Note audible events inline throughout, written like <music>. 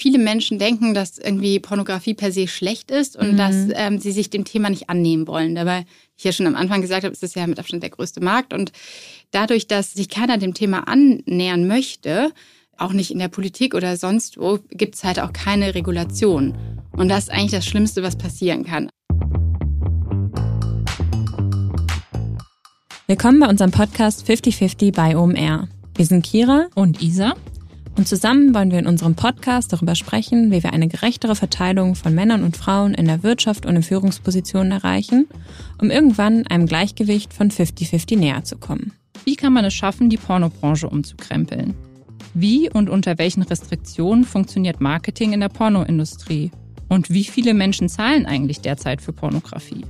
viele Menschen denken, dass irgendwie Pornografie per se schlecht ist und mhm. dass ähm, sie sich dem Thema nicht annehmen wollen. Dabei, ich ja schon am Anfang gesagt habe, ist es ja mit Abstand der größte Markt. Und dadurch, dass sich keiner dem Thema annähern möchte, auch nicht in der Politik oder sonst wo, gibt es halt auch keine Regulation. Und das ist eigentlich das Schlimmste, was passieren kann. Willkommen bei unserem Podcast 5050 bei OMR. Wir sind Kira und Isa und zusammen wollen wir in unserem Podcast darüber sprechen, wie wir eine gerechtere Verteilung von Männern und Frauen in der Wirtschaft und in Führungspositionen erreichen, um irgendwann einem Gleichgewicht von 50-50 näher zu kommen. Wie kann man es schaffen, die Pornobranche umzukrempeln? Wie und unter welchen Restriktionen funktioniert Marketing in der Pornoindustrie? Und wie viele Menschen zahlen eigentlich derzeit für Pornografie?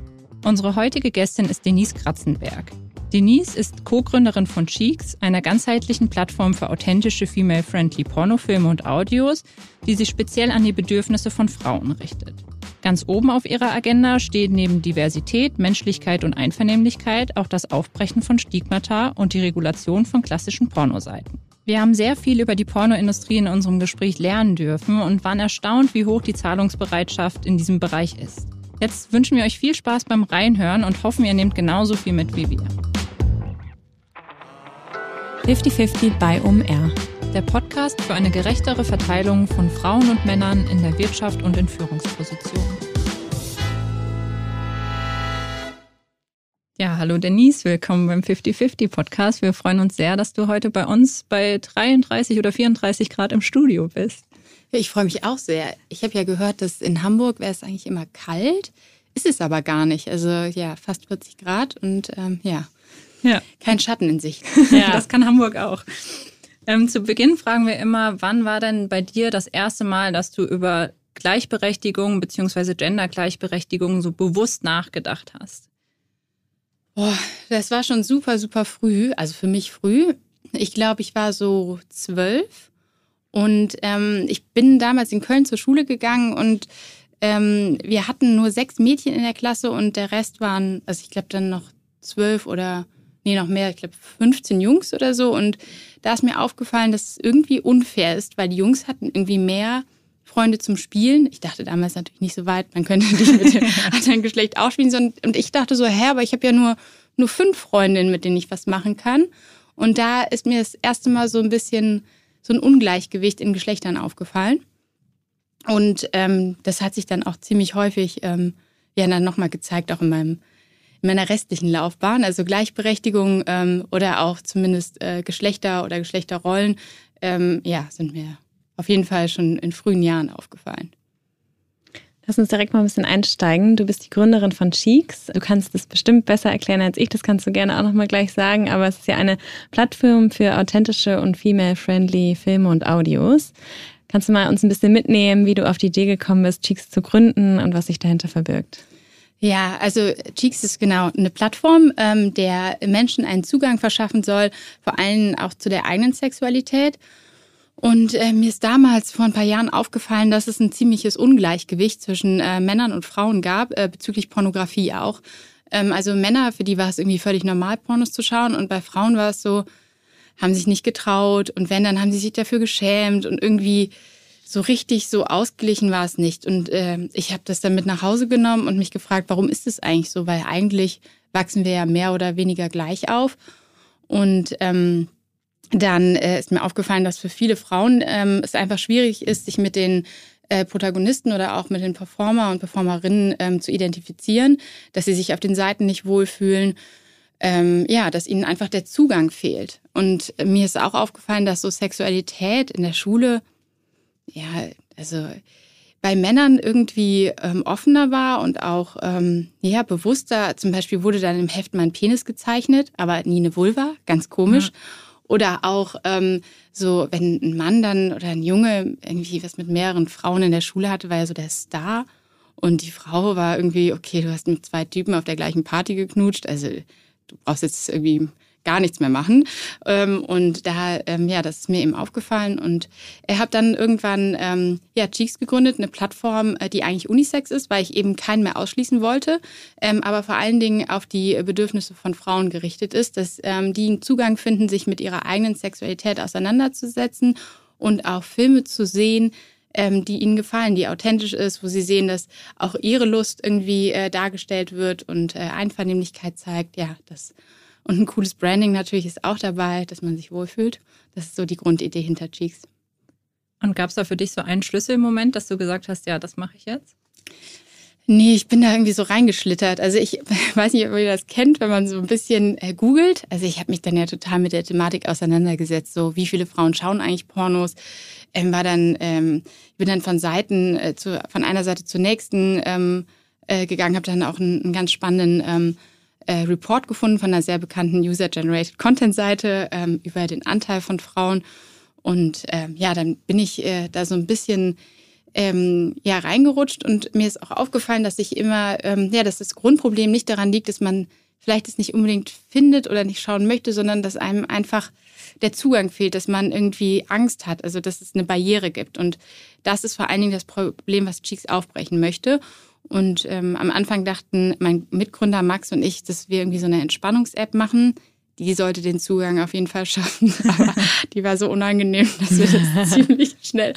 Unsere heutige Gästin ist Denise Kratzenberg. Denise ist Co-Gründerin von Cheeks, einer ganzheitlichen Plattform für authentische female-friendly Pornofilme und Audios, die sich speziell an die Bedürfnisse von Frauen richtet. Ganz oben auf ihrer Agenda steht neben Diversität, Menschlichkeit und Einvernehmlichkeit auch das Aufbrechen von Stigmata und die Regulation von klassischen Pornoseiten. Wir haben sehr viel über die Pornoindustrie in unserem Gespräch lernen dürfen und waren erstaunt, wie hoch die Zahlungsbereitschaft in diesem Bereich ist. Jetzt wünschen wir euch viel Spaß beim Reinhören und hoffen, ihr nehmt genauso viel mit wie wir. 50-50 bei OMR. Der Podcast für eine gerechtere Verteilung von Frauen und Männern in der Wirtschaft und in Führungspositionen. Ja, hallo Denise, willkommen beim 50-50 Podcast. Wir freuen uns sehr, dass du heute bei uns bei 33 oder 34 Grad im Studio bist. Ich freue mich auch sehr. Ich habe ja gehört, dass in Hamburg wäre es eigentlich immer kalt. Ist es aber gar nicht. Also ja, fast 40 Grad und ähm, ja, ja. Kein Schatten in Sicht. <laughs> Ja, das kann Hamburg auch. Ähm, zu Beginn fragen wir immer, wann war denn bei dir das erste Mal, dass du über Gleichberechtigung bzw. Gendergleichberechtigung so bewusst nachgedacht hast? Boah, das war schon super, super früh, also für mich früh. Ich glaube, ich war so zwölf und ähm, ich bin damals in Köln zur Schule gegangen und ähm, wir hatten nur sechs Mädchen in der Klasse und der Rest waren, also ich glaube dann noch zwölf oder nee, noch mehr, ich glaube 15 Jungs oder so. Und da ist mir aufgefallen, dass es irgendwie unfair ist, weil die Jungs hatten irgendwie mehr Freunde zum Spielen. Ich dachte damals natürlich nicht so weit, man könnte <laughs> nicht mit dem <laughs> anderen Geschlecht auch spielen. Und ich dachte so, hä, aber ich habe ja nur, nur fünf Freundinnen, mit denen ich was machen kann. Und da ist mir das erste Mal so ein bisschen so ein Ungleichgewicht in Geschlechtern aufgefallen. Und ähm, das hat sich dann auch ziemlich häufig ähm, ja dann nochmal gezeigt, auch in meinem in meiner restlichen Laufbahn. Also Gleichberechtigung ähm, oder auch zumindest äh, Geschlechter oder Geschlechterrollen, ähm, ja, sind mir auf jeden Fall schon in frühen Jahren aufgefallen. Lass uns direkt mal ein bisschen einsteigen. Du bist die Gründerin von Cheeks. Du kannst das bestimmt besser erklären als ich. Das kannst du gerne auch nochmal gleich sagen. Aber es ist ja eine Plattform für authentische und female-friendly Filme und Audios. Kannst du mal uns ein bisschen mitnehmen, wie du auf die Idee gekommen bist, Cheeks zu gründen und was sich dahinter verbirgt? Ja, also Cheeks ist genau eine Plattform, ähm, der Menschen einen Zugang verschaffen soll, vor allem auch zu der eigenen Sexualität. Und äh, mir ist damals vor ein paar Jahren aufgefallen, dass es ein ziemliches Ungleichgewicht zwischen äh, Männern und Frauen gab, äh, bezüglich Pornografie auch. Ähm, also Männer, für die war es irgendwie völlig normal, Pornos zu schauen. Und bei Frauen war es so, haben sich nicht getraut. Und wenn, dann haben sie sich dafür geschämt und irgendwie so richtig so ausgeglichen war es nicht. Und äh, ich habe das dann mit nach Hause genommen und mich gefragt, warum ist es eigentlich so? Weil eigentlich wachsen wir ja mehr oder weniger gleich auf. Und ähm, dann äh, ist mir aufgefallen, dass für viele Frauen ähm, es einfach schwierig ist, sich mit den äh, Protagonisten oder auch mit den Performer und Performerinnen ähm, zu identifizieren, dass sie sich auf den Seiten nicht wohlfühlen, ähm, ja, dass ihnen einfach der Zugang fehlt. Und mir ist auch aufgefallen, dass so Sexualität in der Schule ja, also bei Männern irgendwie ähm, offener war und auch ähm, ja, bewusster. Zum Beispiel wurde dann im Heft mein Penis gezeichnet, aber nie eine Vulva, ganz komisch. Ja. Oder auch ähm, so, wenn ein Mann dann oder ein Junge irgendwie was mit mehreren Frauen in der Schule hatte, war er so der Star. Und die Frau war irgendwie, okay, du hast mit zwei Typen auf der gleichen Party geknutscht. Also du brauchst jetzt irgendwie gar nichts mehr machen. Ähm, und da, ähm, ja, das ist mir eben aufgefallen. Und er hat dann irgendwann ähm, ja, Cheeks gegründet, eine Plattform, äh, die eigentlich Unisex ist, weil ich eben keinen mehr ausschließen wollte, aber vor allen Dingen auf die Bedürfnisse von Frauen gerichtet ist, dass die einen Zugang finden, sich mit ihrer eigenen Sexualität auseinanderzusetzen und auch Filme zu sehen, die ihnen gefallen, die authentisch ist, wo sie sehen, dass auch ihre Lust irgendwie äh, dargestellt wird und äh, Einvernehmlichkeit zeigt. Ja, das und ein cooles Branding natürlich ist auch dabei, dass man sich wohlfühlt. Das ist so die Grundidee hinter Cheeks. Und gab es da für dich so einen Schlüsselmoment, dass du gesagt hast, ja, das mache ich jetzt? Nee, ich bin da irgendwie so reingeschlittert. Also ich <laughs> weiß nicht, ob ihr das kennt, wenn man so ein bisschen äh, googelt. Also ich habe mich dann ja total mit der Thematik auseinandergesetzt. So, wie viele Frauen schauen eigentlich Pornos? Ähm, war dann, ähm, bin dann von Seiten, äh, zu, von einer Seite zur nächsten ähm, äh, gegangen, habe dann auch einen, einen ganz spannenden ähm, äh, Report gefunden von einer sehr bekannten User-Generated Content-Seite ähm, über den Anteil von Frauen. Und ähm, ja, dann bin ich äh, da so ein bisschen ähm, ja reingerutscht und mir ist auch aufgefallen, dass ich immer, ähm, ja, dass das Grundproblem nicht daran liegt, dass man vielleicht es nicht unbedingt findet oder nicht schauen möchte, sondern dass einem einfach der Zugang fehlt, dass man irgendwie Angst hat, also dass es eine Barriere gibt. Und das ist vor allen Dingen das Problem, was Cheeks aufbrechen möchte. Und ähm, am Anfang dachten mein Mitgründer Max und ich, dass wir irgendwie so eine Entspannungs-App machen. Die sollte den Zugang auf jeden Fall schaffen. <laughs> Aber die war so unangenehm, <laughs> dass wir das <laughs> ziemlich schnell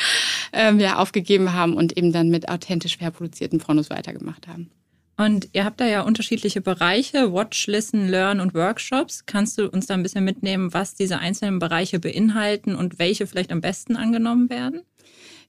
ähm, ja, aufgegeben haben und eben dann mit authentisch fair produzierten Pornos weitergemacht haben. Und ihr habt da ja unterschiedliche Bereiche, Watch, Listen, Learn und Workshops. Kannst du uns da ein bisschen mitnehmen, was diese einzelnen Bereiche beinhalten und welche vielleicht am besten angenommen werden?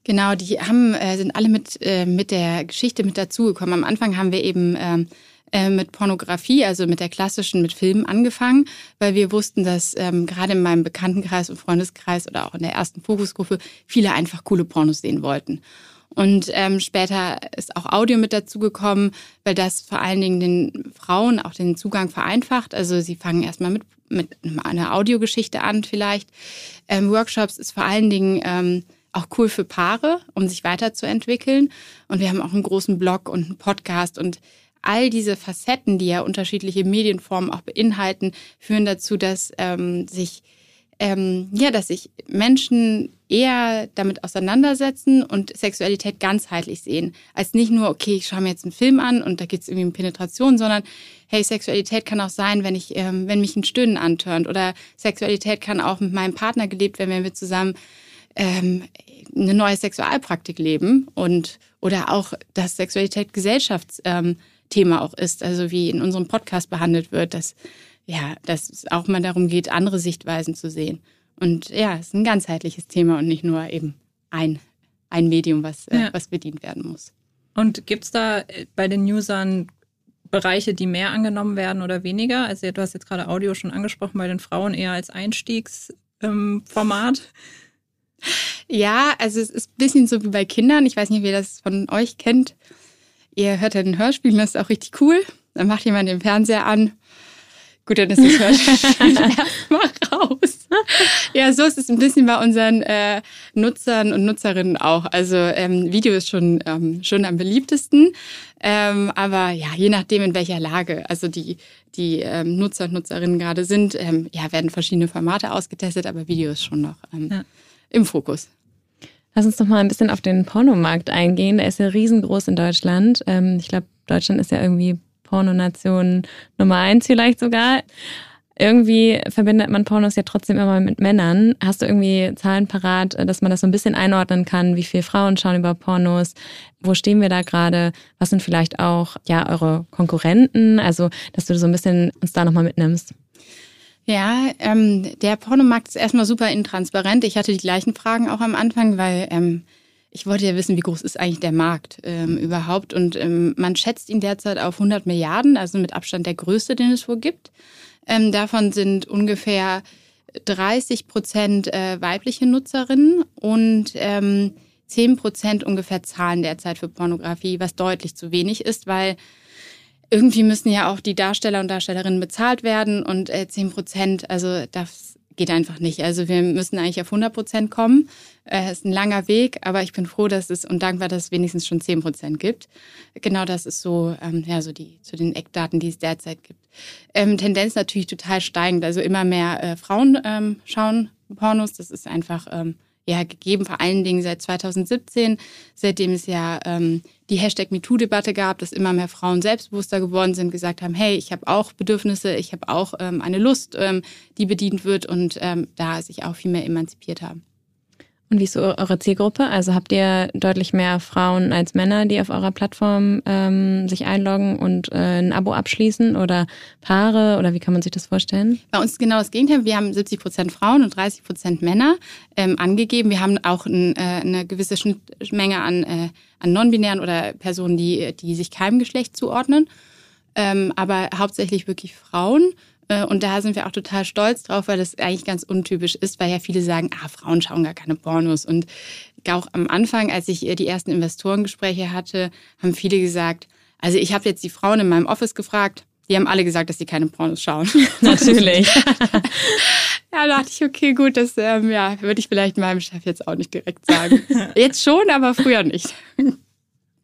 Genau, die haben, äh, sind alle mit, äh, mit der Geschichte mit dazugekommen. Am Anfang haben wir eben ähm, äh, mit Pornografie, also mit der klassischen, mit Filmen angefangen, weil wir wussten, dass ähm, gerade in meinem Bekanntenkreis und Freundeskreis oder auch in der ersten Fokusgruppe viele einfach coole Pornos sehen wollten. Und ähm, später ist auch Audio mit dazugekommen, weil das vor allen Dingen den Frauen auch den Zugang vereinfacht. Also sie fangen erstmal mit, mit einer Audiogeschichte an vielleicht. Ähm, Workshops ist vor allen Dingen ähm, auch cool für Paare, um sich weiterzuentwickeln. Und wir haben auch einen großen Blog und einen Podcast. Und all diese Facetten, die ja unterschiedliche Medienformen auch beinhalten, führen dazu, dass ähm, sich ähm, ja, dass sich Menschen eher damit auseinandersetzen und Sexualität ganzheitlich sehen, als nicht nur, okay, ich schaue mir jetzt einen Film an und da geht es irgendwie um Penetration, sondern hey, Sexualität kann auch sein, wenn ich, ähm, wenn mich ein Stöhnen antörnt oder Sexualität kann auch mit meinem Partner gelebt werden, wenn wir zusammen ähm, eine neue Sexualpraktik leben und oder auch, dass Sexualität Gesellschaftsthema ähm, auch ist, also wie in unserem Podcast behandelt wird, dass ja, dass es auch mal darum geht, andere Sichtweisen zu sehen. Und ja, es ist ein ganzheitliches Thema und nicht nur eben ein, ein Medium, was, äh, ja. was bedient werden muss. Und gibt es da äh, bei den Usern Bereiche, die mehr angenommen werden oder weniger? Also du hast jetzt gerade Audio schon angesprochen, bei den Frauen eher als Einstiegsformat. Ähm, ja, also es ist ein bisschen so wie bei Kindern. Ich weiß nicht, wer das von euch kennt. Ihr hört ja ein Hörspiel und das ist auch richtig cool. Dann macht jemand den Fernseher an. Gut, dann ist das Hörspiel <laughs> erstmal raus. Ja, so ist es ein bisschen bei unseren äh, Nutzern und Nutzerinnen auch. Also ähm, Video ist schon, ähm, schon am beliebtesten. Ähm, aber ja, je nachdem, in welcher Lage also die, die ähm, Nutzer und Nutzerinnen gerade sind, ähm, ja, werden verschiedene Formate ausgetestet, aber Video ist schon noch ähm, ja im Fokus. Lass uns doch mal ein bisschen auf den Pornomarkt eingehen. Der ist ja riesengroß in Deutschland. Ähm, ich glaube, Deutschland ist ja irgendwie Pornonation Nummer eins vielleicht sogar. Irgendwie verbindet man Pornos ja trotzdem immer mit Männern. Hast du irgendwie Zahlen parat, dass man das so ein bisschen einordnen kann? Wie viele Frauen schauen über Pornos? Wo stehen wir da gerade? Was sind vielleicht auch ja eure Konkurrenten? Also, dass du so ein bisschen uns da nochmal mitnimmst. Ja, ähm, der Pornomarkt ist erstmal super intransparent. Ich hatte die gleichen Fragen auch am Anfang, weil ähm, ich wollte ja wissen, wie groß ist eigentlich der Markt ähm, überhaupt. Und ähm, man schätzt ihn derzeit auf 100 Milliarden, also mit Abstand der größte, den es wohl gibt. Ähm, davon sind ungefähr 30 Prozent äh, weibliche Nutzerinnen und ähm, 10 Prozent ungefähr zahlen derzeit für Pornografie, was deutlich zu wenig ist, weil irgendwie müssen ja auch die Darsteller und Darstellerinnen bezahlt werden und äh, 10 Prozent, also das geht einfach nicht. Also wir müssen eigentlich auf 100 Prozent kommen. Es äh, ist ein langer Weg, aber ich bin froh, dass es und dankbar, dass es wenigstens schon 10 Prozent gibt. Genau das ist so, ähm, ja, so die zu den Eckdaten, die es derzeit gibt. Ähm, Tendenz natürlich total steigend. Also immer mehr äh, Frauen ähm, schauen Pornos. Das ist einfach ähm, ja gegeben, vor allen Dingen seit 2017, seitdem es ja ähm, die Hashtag MeToo-Debatte gab, dass immer mehr Frauen selbstbewusster geworden sind, gesagt haben, hey, ich habe auch Bedürfnisse, ich habe auch ähm, eine Lust, ähm, die bedient wird und ähm, da sich auch viel mehr emanzipiert haben. Und wie ist eure Zielgruppe? Also habt ihr deutlich mehr Frauen als Männer, die auf eurer Plattform ähm, sich einloggen und äh, ein Abo abschließen oder Paare oder wie kann man sich das vorstellen? Bei uns ist genau das Gegenteil. Wir haben 70 Prozent Frauen und 30 Prozent Männer ähm, angegeben. Wir haben auch ein, äh, eine gewisse Schnittmenge an, äh, an non-binären oder Personen, die, die sich keinem Geschlecht zuordnen. Ähm, aber hauptsächlich wirklich Frauen. Äh, und da sind wir auch total stolz drauf, weil das eigentlich ganz untypisch ist, weil ja viele sagen, ah, Frauen schauen gar keine Pornos. Und auch am Anfang, als ich die ersten Investorengespräche hatte, haben viele gesagt, also ich habe jetzt die Frauen in meinem Office gefragt, die haben alle gesagt, dass sie keine Pornos schauen. <laughs> Natürlich. <laughs> ja, da dachte ich, okay, gut, das ähm, ja, würde ich vielleicht meinem Chef jetzt auch nicht direkt sagen. <laughs> Jetzt schon, aber früher nicht.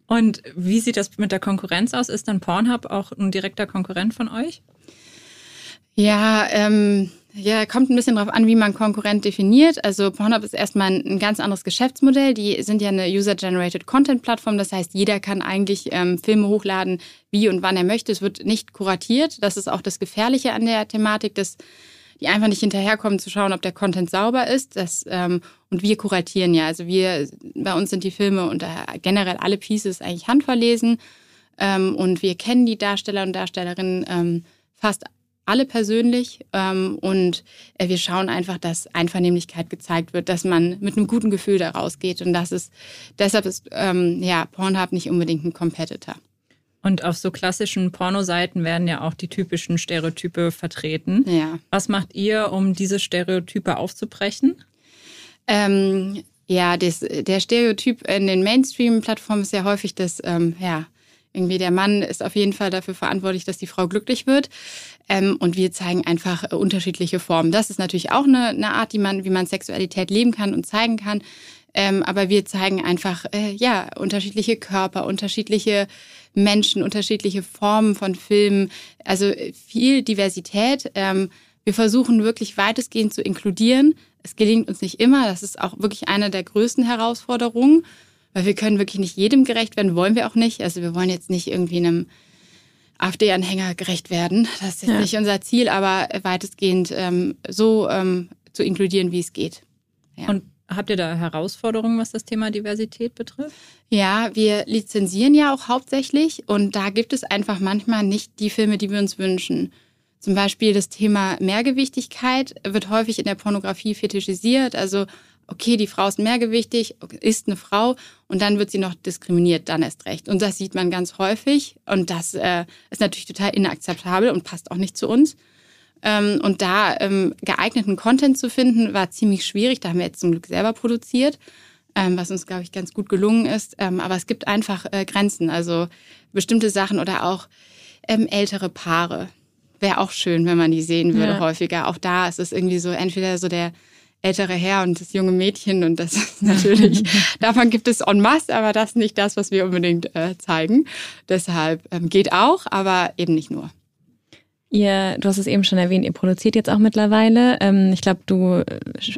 Und wie sieht das mit der Konkurrenz aus? Ist dann Pornhub auch ein direkter Konkurrent von euch? Ja, ähm, ja, kommt ein bisschen darauf an, wie man Konkurrent definiert. Also Pornhub ist erstmal ein, ein ganz anderes Geschäftsmodell. Die sind ja eine User-Generated Content-Plattform. Das heißt, jeder kann eigentlich ähm, Filme hochladen, wie und wann er möchte. Es wird nicht kuratiert. Das ist auch das Gefährliche an der Thematik, dass die einfach nicht hinterherkommen zu schauen, ob der Content sauber ist. Das, ähm, und wir kuratieren ja. Also wir, bei uns sind die Filme und äh, generell alle Pieces eigentlich handverlesen. Ähm, und wir kennen die Darsteller und Darstellerinnen ähm, fast alle persönlich ähm, und äh, wir schauen einfach, dass Einvernehmlichkeit gezeigt wird, dass man mit einem guten Gefühl da rausgeht und das ist, deshalb ist ähm, ja, Pornhub nicht unbedingt ein Competitor. Und auf so klassischen Pornoseiten werden ja auch die typischen Stereotype vertreten. Ja. Was macht ihr, um diese Stereotype aufzubrechen? Ähm, ja, das, der Stereotyp in den Mainstream-Plattformen ist ja häufig, dass ähm, ja, irgendwie der Mann ist auf jeden Fall dafür verantwortlich, dass die Frau glücklich wird. Ähm, und wir zeigen einfach äh, unterschiedliche Formen. Das ist natürlich auch eine, eine Art, die man, wie man Sexualität leben kann und zeigen kann. Ähm, aber wir zeigen einfach, äh, ja, unterschiedliche Körper, unterschiedliche Menschen, unterschiedliche Formen von Filmen. Also äh, viel Diversität. Ähm, wir versuchen wirklich weitestgehend zu inkludieren. Es gelingt uns nicht immer. Das ist auch wirklich eine der größten Herausforderungen. Weil wir können wirklich nicht jedem gerecht werden, wollen wir auch nicht. Also wir wollen jetzt nicht irgendwie einem AfD-Anhänger gerecht werden. Das ist jetzt ja. nicht unser Ziel, aber weitestgehend ähm, so ähm, zu inkludieren, wie es geht. Ja. Und habt ihr da Herausforderungen, was das Thema Diversität betrifft? Ja, wir lizenzieren ja auch hauptsächlich und da gibt es einfach manchmal nicht die Filme, die wir uns wünschen. Zum Beispiel das Thema Mehrgewichtigkeit wird häufig in der Pornografie fetischisiert. Also okay, die Frau ist mehrgewichtig, ist eine Frau und dann wird sie noch diskriminiert, dann erst recht. Und das sieht man ganz häufig und das äh, ist natürlich total inakzeptabel und passt auch nicht zu uns. Ähm, und da ähm, geeigneten Content zu finden, war ziemlich schwierig. Da haben wir jetzt zum Glück selber produziert, ähm, was uns, glaube ich, ganz gut gelungen ist. Ähm, aber es gibt einfach äh, Grenzen, also bestimmte Sachen oder auch ähm, ältere Paare. Wäre auch schön, wenn man die sehen würde ja. häufiger. Auch da ist es irgendwie so, entweder so der ältere Herr und das junge Mädchen und das ist <laughs> natürlich, <laughs> davon gibt es en masse, aber das ist nicht das, was wir unbedingt äh, zeigen. Deshalb ähm, geht auch, aber eben nicht nur. Ihr, du hast es eben schon erwähnt, ihr produziert jetzt auch mittlerweile. Ähm, ich glaube, du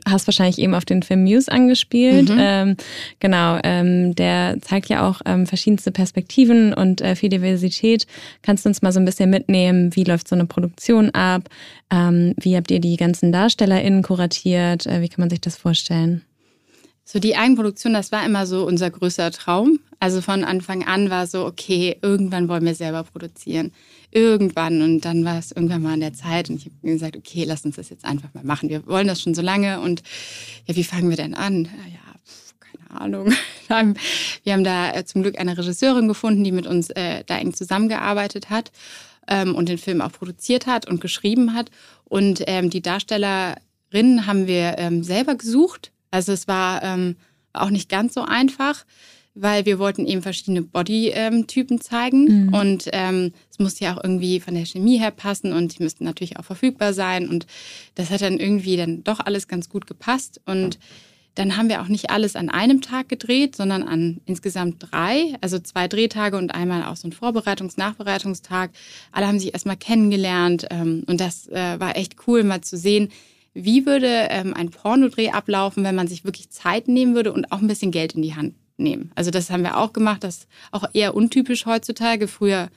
hast wahrscheinlich eben auf den Film Muse angespielt. Mhm. Ähm, genau, ähm, der zeigt ja auch ähm, verschiedenste Perspektiven und äh, viel Diversität. Kannst du uns mal so ein bisschen mitnehmen, wie läuft so eine Produktion ab? Ähm, wie habt ihr die ganzen DarstellerInnen kuratiert? Äh, wie kann man sich das vorstellen? So die Eigenproduktion, das war immer so unser größter Traum. Also von Anfang an war so, okay, irgendwann wollen wir selber produzieren. Irgendwann. Und dann war es irgendwann mal an der Zeit und ich habe gesagt, okay, lass uns das jetzt einfach mal machen. Wir wollen das schon so lange und ja, wie fangen wir denn an? Ja, pf, keine Ahnung. <laughs> Wir haben da äh, zum Glück eine Regisseurin gefunden, die mit uns äh, da eng zusammengearbeitet hat ähm, und den Film auch produziert hat und geschrieben hat. Und ähm, die Darstellerinnen haben wir ähm, selber gesucht also es war ähm, auch nicht ganz so einfach, weil wir wollten eben verschiedene Bodytypen zeigen mhm. und ähm, es musste ja auch irgendwie von der Chemie her passen und die müssten natürlich auch verfügbar sein und das hat dann irgendwie dann doch alles ganz gut gepasst und dann haben wir auch nicht alles an einem Tag gedreht, sondern an insgesamt drei, also zwei Drehtage und einmal auch so ein Vorbereitungs-, Nachbereitungstag. Alle haben sich erstmal kennengelernt ähm, und das äh, war echt cool, mal zu sehen, wie würde ähm, ein Pornodreh ablaufen, wenn man sich wirklich Zeit nehmen würde und auch ein bisschen Geld in die Hand nehmen? Also das haben wir auch gemacht, das ist auch eher untypisch heutzutage. Früher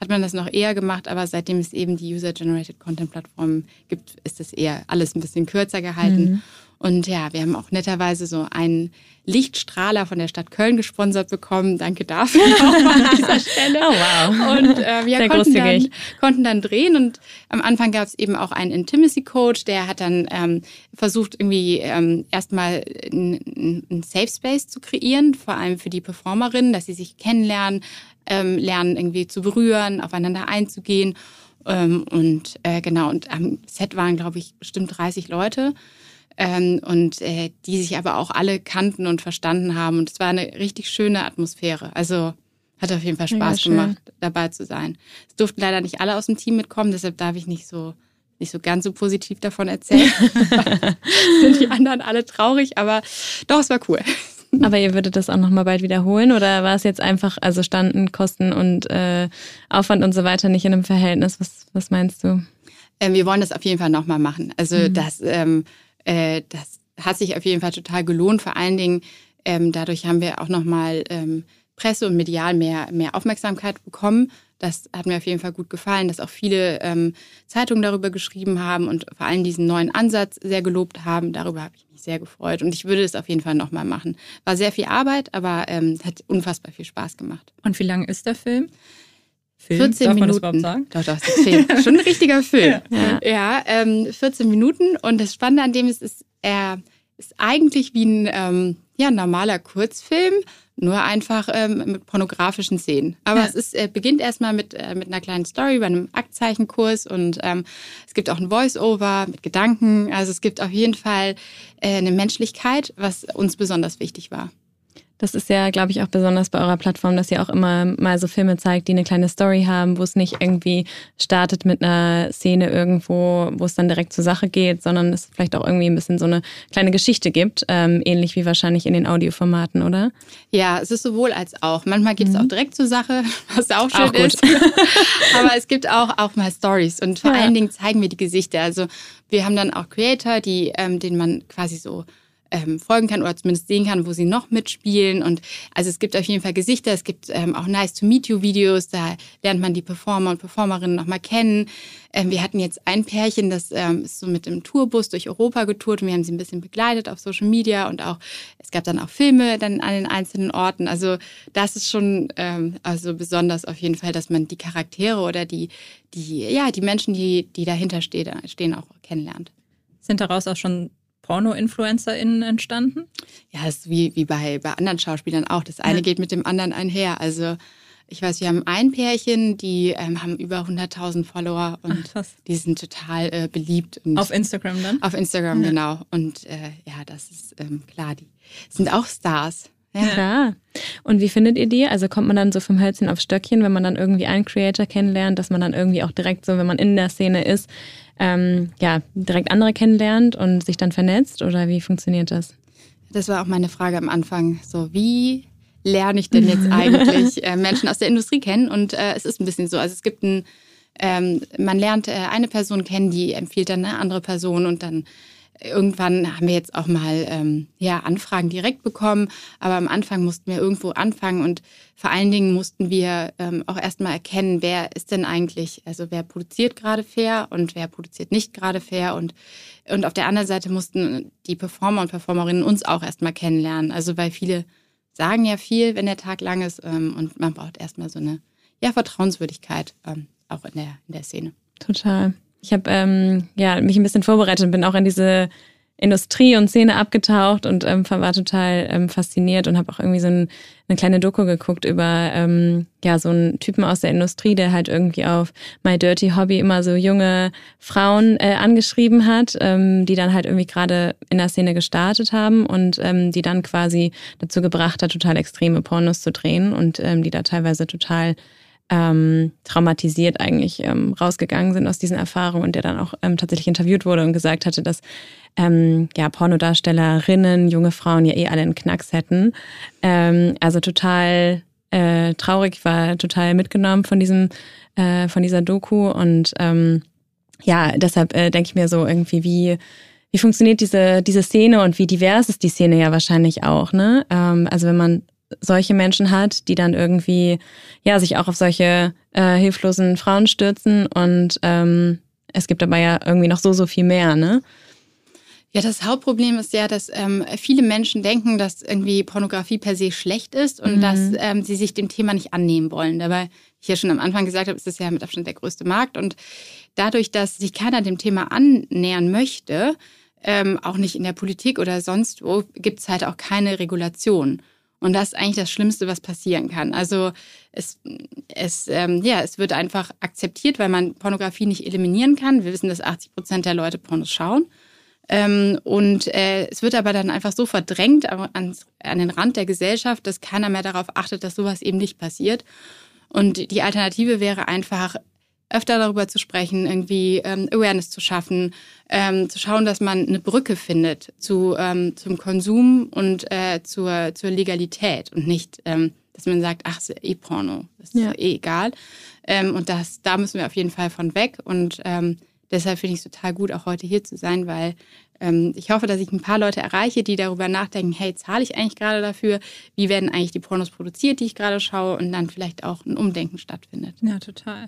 hat man das noch eher gemacht, aber seitdem es eben die User-Generated Content-Plattformen gibt, ist das eher alles ein bisschen kürzer gehalten. Mhm. Und ja, wir haben auch netterweise so einen Lichtstrahler von der Stadt Köln gesponsert bekommen. Danke dafür <laughs> auch an dieser Stelle. Oh wow. Und äh, wir konnten dann, konnten dann, drehen und am Anfang gab es eben auch einen Intimacy Coach, der hat dann ähm, versucht irgendwie ähm, erstmal einen Safe Space zu kreieren, vor allem für die Performerinnen, dass sie sich kennenlernen, ähm, lernen irgendwie zu berühren, aufeinander einzugehen. Ähm, und äh, genau, und am Set waren, glaube ich, bestimmt 30 Leute ähm, und äh, die sich aber auch alle kannten und verstanden haben. Und es war eine richtig schöne Atmosphäre. Also hat auf jeden Fall Spaß gemacht, dabei zu sein. Es durften leider nicht alle aus dem Team mitkommen, deshalb darf ich nicht so nicht so ganz so positiv davon erzählen. <laughs> <laughs> Sind die anderen alle traurig, aber doch, es war cool. Aber ihr würdet das auch nochmal bald wiederholen oder war es jetzt einfach, also standen Kosten und äh, Aufwand und so weiter nicht in einem Verhältnis? Was, was meinst du? Ähm, wir wollen das auf jeden Fall nochmal machen. Also mhm. das ähm, äh, das hat sich auf jeden Fall total gelohnt. Vor allen Dingen ähm, dadurch haben wir auch nochmal ähm, Presse und medial mehr, mehr Aufmerksamkeit bekommen. Das hat mir auf jeden Fall gut gefallen, dass auch viele ähm, Zeitungen darüber geschrieben haben und vor allem diesen neuen Ansatz sehr gelobt haben. Darüber habe ich mich sehr gefreut und ich würde es auf jeden Fall nochmal machen. War sehr viel Arbeit, aber ähm, hat unfassbar viel Spaß gemacht. Und wie lang ist der Film? Film? 14 Darf Minuten. Man das überhaupt sagen? Doch, doch, ist ein Film. Schon ein richtiger Film. <laughs> ja, ja ähm, 14 Minuten. Und das Spannende an dem ist, ist er ist eigentlich wie ein ähm, ja, normaler Kurzfilm, nur einfach ähm, mit pornografischen Szenen. Aber ja. es ist, äh, beginnt erstmal mit, äh, mit einer kleinen Story bei einem Aktzeichenkurs und ähm, es gibt auch ein Voice-Over mit Gedanken. Also es gibt auf jeden Fall äh, eine Menschlichkeit, was uns besonders wichtig war. Das ist ja, glaube ich, auch besonders bei eurer Plattform, dass ihr auch immer mal so Filme zeigt, die eine kleine Story haben, wo es nicht irgendwie startet mit einer Szene irgendwo, wo es dann direkt zur Sache geht, sondern es vielleicht auch irgendwie ein bisschen so eine kleine Geschichte gibt, ähm, ähnlich wie wahrscheinlich in den Audioformaten, oder? Ja, es ist sowohl als auch. Manchmal geht es mhm. auch direkt zur Sache, <laughs> was auch schön auch ist. <laughs> Aber es gibt auch, auch mal Stories und vor ja. allen Dingen zeigen wir die Gesichter. Also wir haben dann auch Creator, die, ähm, denen man quasi so ähm, folgen kann oder zumindest sehen kann, wo sie noch mitspielen. Und also es gibt auf jeden Fall Gesichter, es gibt ähm, auch Nice to Meet You Videos, da lernt man die Performer und Performerinnen nochmal kennen. Ähm, wir hatten jetzt ein Pärchen, das ähm, ist so mit dem Tourbus durch Europa getourt und wir haben sie ein bisschen begleitet auf Social Media und auch, es gab dann auch Filme dann an den einzelnen Orten. Also das ist schon ähm, also besonders auf jeden Fall, dass man die Charaktere oder die, die, ja, die Menschen, die, die dahinter stehen, stehen, auch kennenlernt. Sind daraus auch schon Porno-InfluencerInnen entstanden? Ja, das ist wie, wie bei, bei anderen Schauspielern auch. Das eine ja. geht mit dem anderen einher. Also ich weiß, wir haben ein Pärchen, die ähm, haben über 100.000 Follower und Ach, die sind total äh, beliebt. auf Instagram dann? Auf Instagram, ja. genau. Und äh, ja, das ist ähm, klar, die sind auch Stars. Ja. Klar. Und wie findet ihr die? Also kommt man dann so vom Hölzchen aufs Stöckchen, wenn man dann irgendwie einen Creator kennenlernt, dass man dann irgendwie auch direkt so, wenn man in der Szene ist, ähm, ja, direkt andere kennenlernt und sich dann vernetzt? Oder wie funktioniert das? Das war auch meine Frage am Anfang. So, wie lerne ich denn jetzt <laughs> eigentlich äh, Menschen aus der Industrie kennen? Und äh, es ist ein bisschen so. Also es gibt ein, ähm, man lernt äh, eine Person kennen, die empfiehlt dann eine andere Person und dann Irgendwann haben wir jetzt auch mal ähm, ja, Anfragen direkt bekommen, aber am Anfang mussten wir irgendwo anfangen und vor allen Dingen mussten wir ähm, auch erstmal erkennen, wer ist denn eigentlich, also wer produziert gerade fair und wer produziert nicht gerade fair und, und auf der anderen Seite mussten die Performer und Performerinnen uns auch erstmal kennenlernen, also weil viele sagen ja viel, wenn der Tag lang ist ähm, und man braucht erstmal so eine ja, Vertrauenswürdigkeit ähm, auch in der, in der Szene. Total. Ich habe ähm, ja, mich ein bisschen vorbereitet und bin auch in diese Industrie und Szene abgetaucht und ähm, war total ähm, fasziniert und habe auch irgendwie so ein, eine kleine Doku geguckt über ähm, ja so einen Typen aus der Industrie, der halt irgendwie auf My Dirty Hobby immer so junge Frauen äh, angeschrieben hat, ähm, die dann halt irgendwie gerade in der Szene gestartet haben und ähm, die dann quasi dazu gebracht hat, total extreme Pornos zu drehen und ähm, die da teilweise total ähm, traumatisiert eigentlich ähm, rausgegangen sind aus diesen Erfahrungen und der dann auch ähm, tatsächlich interviewt wurde und gesagt hatte, dass ähm, ja Pornodarstellerinnen, junge Frauen ja eh alle einen Knacks hätten. Ähm, also total äh, traurig, war total mitgenommen von diesem äh, von dieser Doku und ähm, ja, deshalb äh, denke ich mir so irgendwie, wie wie funktioniert diese, diese Szene und wie divers ist die Szene ja wahrscheinlich auch, ne? Ähm, also wenn man solche Menschen hat, die dann irgendwie ja sich auch auf solche äh, hilflosen Frauen stürzen und ähm, es gibt aber ja irgendwie noch so so viel mehr, ne? Ja, das Hauptproblem ist ja, dass ähm, viele Menschen denken, dass irgendwie Pornografie per se schlecht ist und mhm. dass ähm, sie sich dem Thema nicht annehmen wollen. Dabei, ich ja schon am Anfang gesagt habe, ist es ja mit Abstand der größte Markt und dadurch, dass sich keiner dem Thema annähern möchte, ähm, auch nicht in der Politik oder sonst wo, gibt es halt auch keine Regulation. Und das ist eigentlich das Schlimmste, was passieren kann. Also es, es, ähm, ja, es wird einfach akzeptiert, weil man Pornografie nicht eliminieren kann. Wir wissen, dass 80 Prozent der Leute Pornos schauen. Ähm, und äh, es wird aber dann einfach so verdrängt an, an den Rand der Gesellschaft, dass keiner mehr darauf achtet, dass sowas eben nicht passiert. Und die Alternative wäre einfach, öfter darüber zu sprechen, irgendwie ähm, Awareness zu schaffen, ähm, zu schauen, dass man eine Brücke findet zu, ähm, zum Konsum und äh, zur, zur Legalität und nicht, ähm, dass man sagt, ach, ist eh Porno, das ist ja. eh egal. Ähm, und das, da müssen wir auf jeden Fall von weg. Und ähm, deshalb finde ich es total gut, auch heute hier zu sein, weil ich hoffe, dass ich ein paar Leute erreiche, die darüber nachdenken, hey, zahle ich eigentlich gerade dafür? Wie werden eigentlich die Pornos produziert, die ich gerade schaue? Und dann vielleicht auch ein Umdenken stattfindet. Ja, total.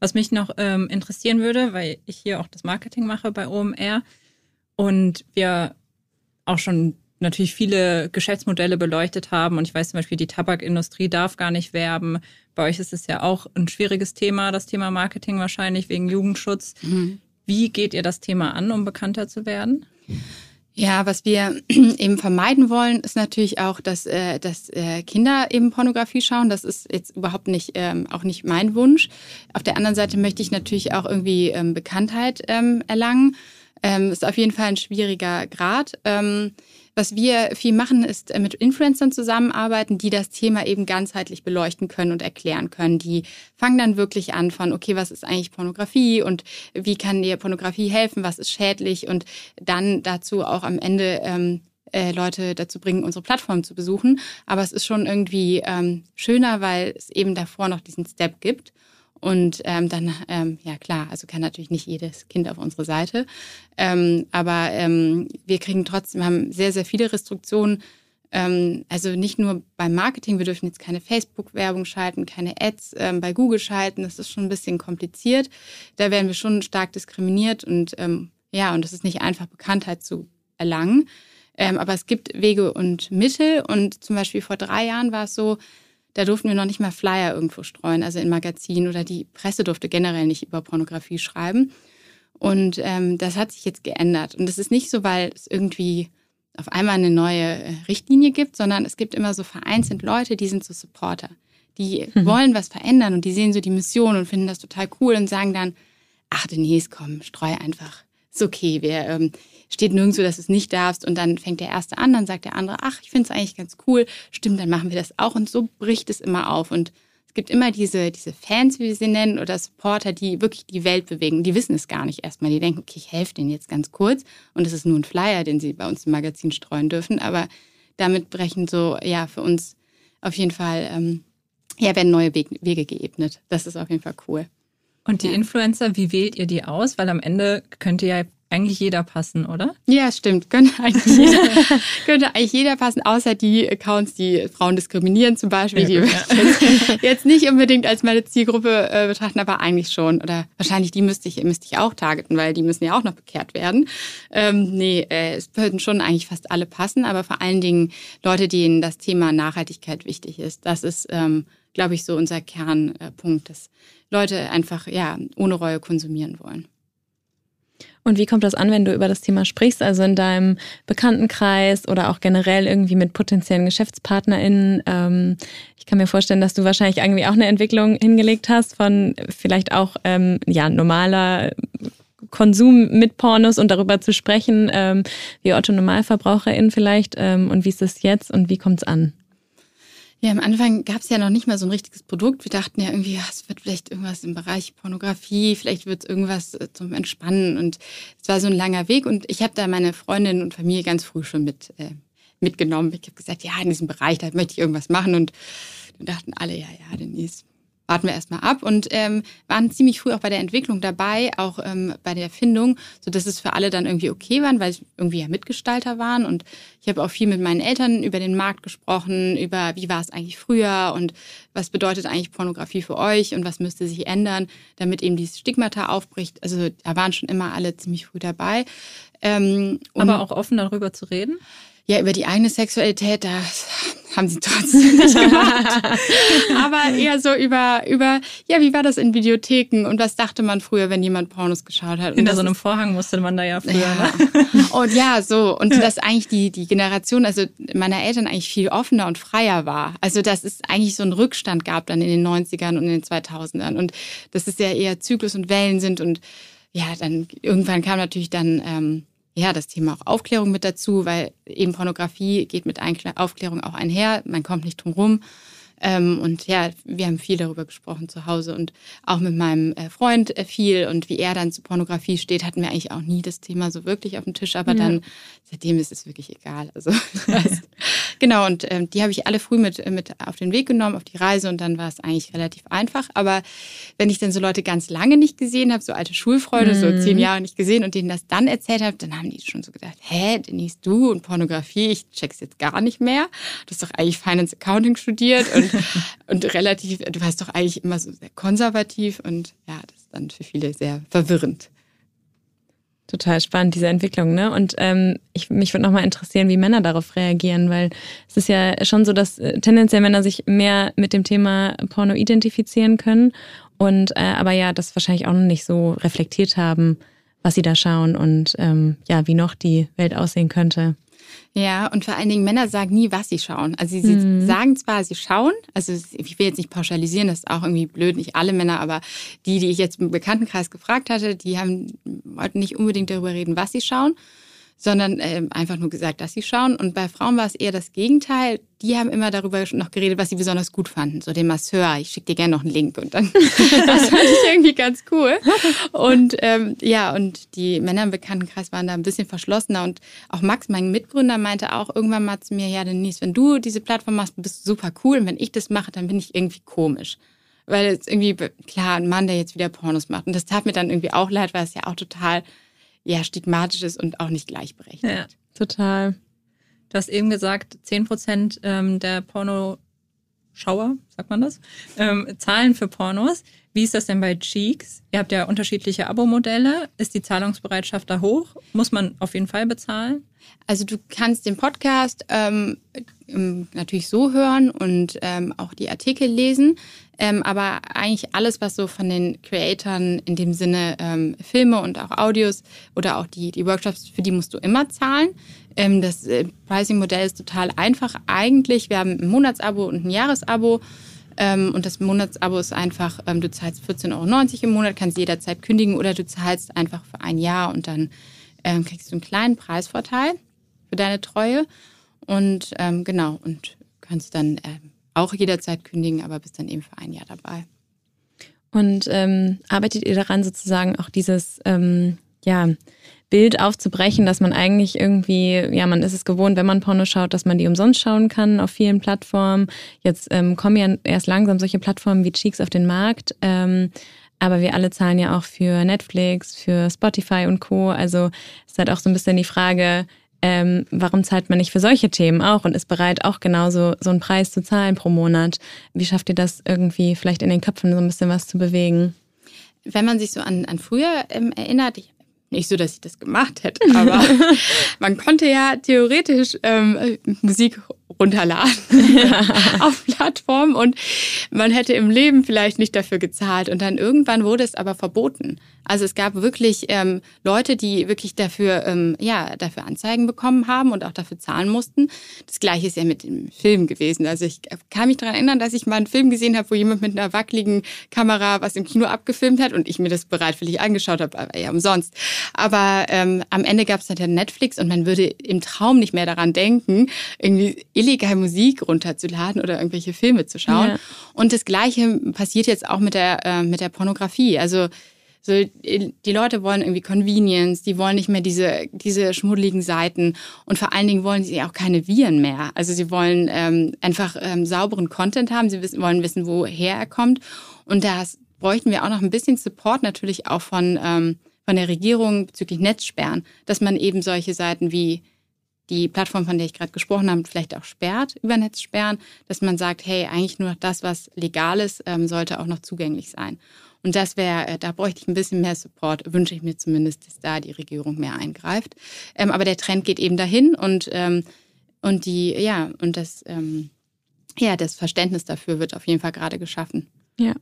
Was mich noch ähm, interessieren würde, weil ich hier auch das Marketing mache bei OMR und wir auch schon natürlich viele Geschäftsmodelle beleuchtet haben. Und ich weiß zum Beispiel, die Tabakindustrie darf gar nicht werben. Bei euch ist es ja auch ein schwieriges Thema, das Thema Marketing wahrscheinlich wegen Jugendschutz. Mhm. Wie geht ihr das Thema an, um bekannter zu werden? Ja, was wir <clears throat> eben vermeiden wollen, ist natürlich auch, dass, äh, dass äh, Kinder eben Pornografie schauen. Das ist jetzt überhaupt nicht, ähm, auch nicht mein Wunsch. Auf der anderen Seite möchte ich natürlich auch irgendwie ähm, Bekanntheit ähm, erlangen. Ähm, ist auf jeden Fall ein schwieriger Grad. Was wir viel machen, ist äh, mit Influencern zusammenarbeiten, die das Thema eben ganzheitlich beleuchten können und erklären können. Die fangen dann wirklich an von, okay, was ist eigentlich Pornografie und wie kann dir Pornografie helfen, was ist schädlich und dann dazu auch am Ende ähm, äh, Leute dazu bringen, unsere Plattform zu besuchen. Aber es ist schon irgendwie ähm, schöner, weil es eben davor noch diesen Step gibt. Und ähm, dann, ähm, ja klar, also kann natürlich nicht jedes Kind auf unsere Seite. Ähm, aber ähm, wir kriegen trotzdem, haben sehr, sehr viele Restriktionen. Ähm, also nicht nur beim Marketing, wir dürfen jetzt keine Facebook-Werbung schalten, keine Ads ähm, bei Google schalten. Das ist schon ein bisschen kompliziert. Da werden wir schon stark diskriminiert und ähm, ja, und es ist nicht einfach, Bekanntheit zu erlangen. Ähm, aber es gibt Wege und Mittel. Und zum Beispiel vor drei Jahren war es so, da durften wir noch nicht mal Flyer irgendwo streuen, also in Magazinen oder die Presse durfte generell nicht über Pornografie schreiben. Und ähm, das hat sich jetzt geändert. Und das ist nicht so, weil es irgendwie auf einmal eine neue äh, Richtlinie gibt, sondern es gibt immer so vereinzelt Leute, die sind so Supporter. Die mhm. wollen was verändern und die sehen so die Mission und finden das total cool und sagen dann, ach Denise, komm, streu einfach. Ist okay, wir, ähm, steht nirgendwo, dass du es nicht darfst. Und dann fängt der Erste an, dann sagt der andere, ach, ich finde es eigentlich ganz cool. Stimmt, dann machen wir das auch. Und so bricht es immer auf. Und es gibt immer diese, diese Fans, wie wir sie nennen, oder Supporter, die wirklich die Welt bewegen. Die wissen es gar nicht erstmal. Die denken, okay, ich helfe denen jetzt ganz kurz. Und es ist nur ein Flyer, den sie bei uns im Magazin streuen dürfen. Aber damit brechen so, ja, für uns auf jeden Fall, ähm, ja, werden neue Wege geebnet. Das ist auf jeden Fall cool. Und die Influencer, wie wählt ihr die aus? Weil am Ende könnte ja eigentlich jeder passen, oder? Ja, stimmt. Könnte eigentlich <laughs> jeder, könnte eigentlich jeder passen, außer die Accounts, die Frauen diskriminieren zum Beispiel, die ja, ja. <laughs> jetzt nicht unbedingt als meine Zielgruppe äh, betrachten, aber eigentlich schon. Oder wahrscheinlich die müsste ich, müsste ich auch targeten, weil die müssen ja auch noch bekehrt werden. Ähm, nee, äh, es würden schon eigentlich fast alle passen, aber vor allen Dingen Leute, denen das Thema Nachhaltigkeit wichtig ist. Das ist, ähm, glaube ich, so unser Kernpunkt, dass Leute einfach ja ohne Reue konsumieren wollen. Und wie kommt das an, wenn du über das Thema sprichst, also in deinem Bekanntenkreis oder auch generell irgendwie mit potenziellen GeschäftspartnerInnen? Ähm, ich kann mir vorstellen, dass du wahrscheinlich irgendwie auch eine Entwicklung hingelegt hast von vielleicht auch ähm, ja, normaler Konsum mit Pornos und darüber zu sprechen, ähm, wie Otto NormalverbraucherInnen vielleicht ähm, und wie ist es jetzt und wie kommt es an? Ja, am Anfang gab es ja noch nicht mal so ein richtiges Produkt. Wir dachten ja irgendwie, es wird vielleicht irgendwas im Bereich Pornografie, vielleicht wird es irgendwas äh, zum Entspannen. Und es war so ein langer Weg. Und ich habe da meine Freundin und Familie ganz früh schon mit äh, mitgenommen. Ich habe gesagt, ja, in diesem Bereich, da möchte ich irgendwas machen. Und dann dachten alle, ja, ja, Denise, warten wir erstmal ab und ähm, waren ziemlich früh auch bei der Entwicklung dabei, auch ähm, bei der Erfindung, so dass es für alle dann irgendwie okay waren, weil sie irgendwie ja Mitgestalter waren und ich habe auch viel mit meinen Eltern über den Markt gesprochen, über wie war es eigentlich früher und was bedeutet eigentlich Pornografie für euch und was müsste sich ändern, damit eben dieses Stigmata aufbricht. Also da waren schon immer alle ziemlich früh dabei. Ähm, Aber auch offen darüber zu reden? Ja, über die eigene Sexualität, da haben sie trotzdem nicht <laughs> gemacht. Aber eher so über, über, ja, wie war das in Videotheken und was dachte man früher, wenn jemand Pornos geschaut hat? Hinter so einem Vorhang musste man da ja früher. Ja. Ne? Und ja, so. Und dass eigentlich die, die Generation, also meiner Eltern eigentlich viel offener und freier war. Also, dass es eigentlich so einen Rückstand gab dann in den 90ern und in den 2000ern. Und dass es ja eher Zyklus und Wellen sind und ja, dann irgendwann kam natürlich dann ähm, ja, das Thema auch Aufklärung mit dazu, weil eben Pornografie geht mit Aufklärung auch einher. Man kommt nicht drum rum. Ähm, und ja, wir haben viel darüber gesprochen zu Hause und auch mit meinem äh, Freund äh, viel und wie er dann zu Pornografie steht, hatten wir eigentlich auch nie das Thema so wirklich auf dem Tisch, aber ja. dann seitdem ist es wirklich egal. Also <laughs> <laughs> genau und ähm, die habe ich alle früh mit mit auf den Weg genommen auf die Reise und dann war es eigentlich relativ einfach. Aber wenn ich dann so Leute ganz lange nicht gesehen habe, so alte Schulfreunde, mhm. so zehn Jahre nicht gesehen und denen das dann erzählt habe, dann haben die schon so gedacht, hä, Denise, du und Pornografie, ich check's jetzt gar nicht mehr. Du hast doch eigentlich Finance Accounting studiert und <laughs> und relativ, du warst doch eigentlich immer so sehr konservativ und ja, das ist dann für viele sehr verwirrend. Total spannend, diese Entwicklung, ne? Und ähm, ich, mich würde nochmal interessieren, wie Männer darauf reagieren, weil es ist ja schon so, dass äh, tendenziell Männer sich mehr mit dem Thema Porno identifizieren können und äh, aber ja, das wahrscheinlich auch noch nicht so reflektiert haben, was sie da schauen und ähm, ja, wie noch die Welt aussehen könnte. Ja, und vor allen Dingen Männer sagen nie, was sie schauen. Also sie mhm. sagen zwar, sie schauen, also ich will jetzt nicht pauschalisieren, das ist auch irgendwie blöd, nicht alle Männer, aber die, die ich jetzt im Bekanntenkreis gefragt hatte, die haben, wollten nicht unbedingt darüber reden, was sie schauen, sondern äh, einfach nur gesagt, dass sie schauen. Und bei Frauen war es eher das Gegenteil. Die haben immer darüber noch geredet, was sie besonders gut fanden. So den Masseur, ich schicke dir gerne noch einen Link. Und dann, <laughs> <laughs> das fand ich irgendwie ganz cool. Und ähm, ja, und die Männer im Bekanntenkreis waren da ein bisschen verschlossener. Und auch Max, mein Mitgründer, meinte auch irgendwann mal zu mir, ja, Denise, wenn du diese Plattform machst, bist du super cool. Und wenn ich das mache, dann bin ich irgendwie komisch weil es irgendwie, klar, ein Mann, der jetzt wieder Pornos macht. Und das tat mir dann irgendwie auch leid, weil es ja auch total ja, stigmatisch ist und auch nicht gleichberechtigt. Ja, total. Du hast eben gesagt, 10 Prozent ähm, der Pornoschauer, sagt man das, ähm, zahlen für Pornos. Wie ist das denn bei Cheeks? Ihr habt ja unterschiedliche Abo-Modelle. Ist die Zahlungsbereitschaft da hoch? Muss man auf jeden Fall bezahlen? Also du kannst den Podcast ähm, natürlich so hören und ähm, auch die Artikel lesen. Ähm, aber eigentlich alles, was so von den Creatoren in dem Sinne ähm, Filme und auch Audios oder auch die, die Workshops, für die musst du immer zahlen. Ähm, das äh, Pricing-Modell ist total einfach eigentlich. Wir haben ein Monatsabo und ein Jahresabo. Ähm, und das Monatsabo ist einfach, ähm, du zahlst 14,90 Euro im Monat, kannst jederzeit kündigen oder du zahlst einfach für ein Jahr und dann ähm, kriegst du einen kleinen Preisvorteil für deine Treue. Und genau, und kannst dann auch jederzeit kündigen, aber bist dann eben für ein Jahr dabei. Und ähm, arbeitet ihr daran sozusagen auch dieses ähm, ja, Bild aufzubrechen, dass man eigentlich irgendwie, ja, man ist es gewohnt, wenn man Porno schaut, dass man die umsonst schauen kann auf vielen Plattformen. Jetzt ähm, kommen ja erst langsam solche Plattformen wie Cheeks auf den Markt. Ähm, aber wir alle zahlen ja auch für Netflix, für Spotify und Co. Also es ist halt auch so ein bisschen die Frage, ähm, warum zahlt man nicht für solche Themen auch und ist bereit, auch genauso so einen Preis zu zahlen pro Monat? Wie schafft ihr das irgendwie vielleicht in den Köpfen so ein bisschen was zu bewegen? Wenn man sich so an, an früher ähm, erinnert, ich, nicht so, dass ich das gemacht hätte, aber <laughs> man konnte ja theoretisch ähm, Musik runterladen ja. <laughs> auf Plattformen und man hätte im Leben vielleicht nicht dafür gezahlt und dann irgendwann wurde es aber verboten. Also es gab wirklich ähm, Leute, die wirklich dafür, ähm, ja, dafür Anzeigen bekommen haben und auch dafür zahlen mussten. Das gleiche ist ja mit dem Film gewesen. Also ich kann mich daran erinnern, dass ich mal einen Film gesehen habe, wo jemand mit einer wackeligen Kamera was im Kino abgefilmt hat und ich mir das bereitwillig angeschaut habe, aber ja umsonst. Aber ähm, am Ende gab es dann Netflix und man würde im Traum nicht mehr daran denken, irgendwie illegal Musik runterzuladen oder irgendwelche Filme zu schauen. Ja. Und das Gleiche passiert jetzt auch mit der, äh, mit der Pornografie. Also So, die Leute wollen irgendwie Convenience, die wollen nicht mehr diese, diese schmuddeligen Seiten und vor allen Dingen wollen sie auch keine Viren mehr. Also sie wollen ähm, einfach ähm, sauberen Content haben, sie wissen, wollen wissen, woher er kommt. Und das bräuchten wir auch noch ein bisschen Support natürlich auch von, ähm, von der Regierung bezüglich Netzsperren, dass man eben solche Seiten wie die Plattform, von der ich gerade gesprochen habe, vielleicht auch sperrt, über Netzsperren, dass man sagt, hey, eigentlich nur das, was legal ist, ähm, sollte auch noch zugänglich sein. Und das wäre, äh, da bräuchte ich ein bisschen mehr Support, wünsche ich mir zumindest, dass da die Regierung mehr eingreift. Ähm, aber der Trend geht eben dahin und, ähm, und die, ja, und das, ähm, ja, das Verständnis dafür wird auf jeden Fall gerade geschaffen. Ja.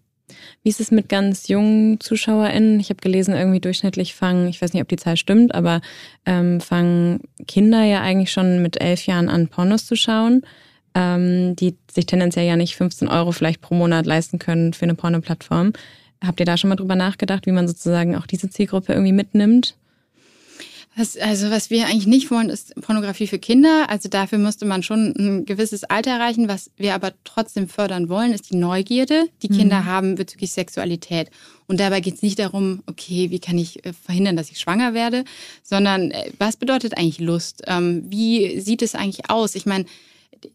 Wie ist es mit ganz jungen ZuschauerInnen? Ich habe gelesen, irgendwie durchschnittlich fangen, ich weiß nicht, ob die Zahl stimmt, aber ähm, fangen Kinder ja eigentlich schon mit elf Jahren an, Pornos zu schauen, ähm, die sich tendenziell ja nicht 15 Euro vielleicht pro Monat leisten können für eine Pornoplattform. Habt ihr da schon mal drüber nachgedacht, wie man sozusagen auch diese Zielgruppe irgendwie mitnimmt? Was, also was wir eigentlich nicht wollen, ist Pornografie für Kinder. Also dafür müsste man schon ein gewisses Alter erreichen. Was wir aber trotzdem fördern wollen, ist die Neugierde, die mhm. Kinder haben bezüglich Sexualität. Und dabei geht es nicht darum, okay, wie kann ich äh, verhindern, dass ich schwanger werde, sondern äh, was bedeutet eigentlich Lust? Ähm, wie sieht es eigentlich aus? Ich meine,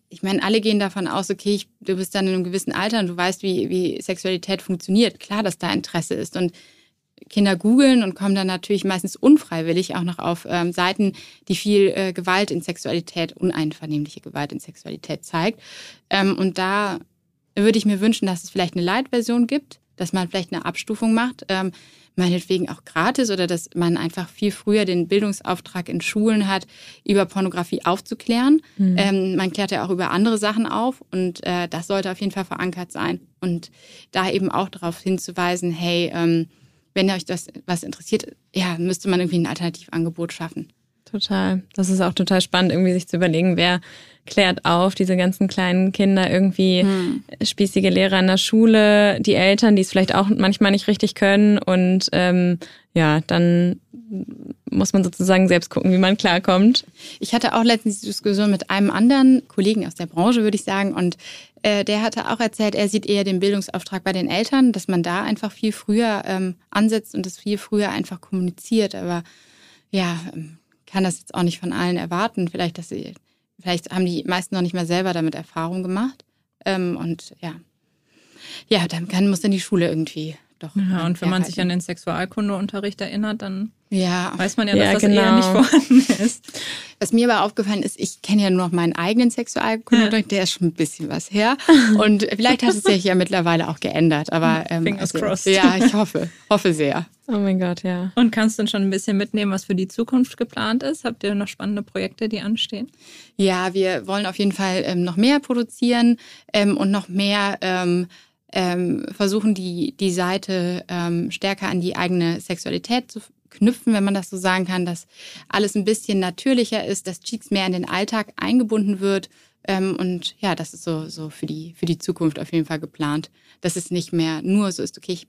ich meine, alle gehen davon aus, okay, ich, du bist dann in einem gewissen Alter und du weißt, wie, wie Sexualität funktioniert. Klar, dass da Interesse ist. Und Kinder googeln und kommen dann natürlich meistens unfreiwillig auch noch auf ähm, Seiten, die viel äh, Gewalt in Sexualität, uneinvernehmliche Gewalt in Sexualität zeigt. Ähm, und da würde ich mir wünschen, dass es vielleicht eine Light-Version gibt, dass man vielleicht eine Abstufung macht, ähm, meinetwegen auch gratis oder dass man einfach viel früher den Bildungsauftrag in Schulen hat, über Pornografie aufzuklären. Mhm. Ähm, man klärt ja auch über andere Sachen auf und äh, das sollte auf jeden Fall verankert sein. Und da eben auch darauf hinzuweisen, hey, ähm, wenn euch das was interessiert, ja, müsste man irgendwie ein Alternativangebot schaffen. Total. Das ist auch total spannend, irgendwie sich zu überlegen, wer klärt auf, diese ganzen kleinen Kinder, irgendwie hm. spießige Lehrer in der Schule, die Eltern, die es vielleicht auch manchmal nicht richtig können. Und ähm, ja, dann muss man sozusagen selbst gucken, wie man klarkommt. Ich hatte auch letztens die Diskussion mit einem anderen Kollegen aus der Branche, würde ich sagen, und äh, der hatte auch erzählt, er sieht eher den Bildungsauftrag bei den Eltern, dass man da einfach viel früher ähm, ansetzt und das viel früher einfach kommuniziert. Aber ja, ähm, kann das jetzt auch nicht von allen erwarten. Vielleicht, dass sie, vielleicht haben die meisten noch nicht mal selber damit Erfahrung gemacht. Ähm, und ja, ja, dann kann, muss dann die Schule irgendwie doch. Ja, und wenn man sich an den Sexualkundeunterricht erinnert, dann ja. weiß man ja, dass ja, das genau. eher nicht vorhanden ist. Was mir aber aufgefallen ist, ich kenne ja nur noch meinen eigenen Sexualkundeunterricht, der ist schon ein bisschen was her. Und vielleicht hat es sich ja mittlerweile auch geändert. Aber <laughs> ähm, Fingers also, crossed. Ja, ich hoffe, hoffe sehr. Oh mein Gott, ja. Und kannst du schon ein bisschen mitnehmen, was für die Zukunft geplant ist? Habt ihr noch spannende Projekte, die anstehen? Ja, wir wollen auf jeden Fall ähm, noch mehr produzieren ähm, und noch mehr ähm, versuchen, die, die Seite ähm, stärker an die eigene Sexualität zu knüpfen, wenn man das so sagen kann, dass alles ein bisschen natürlicher ist, dass Cheeks mehr in den Alltag eingebunden wird. Ähm, und ja, das ist so, so für, die, für die Zukunft auf jeden Fall geplant, dass es nicht mehr nur so ist, okay, ich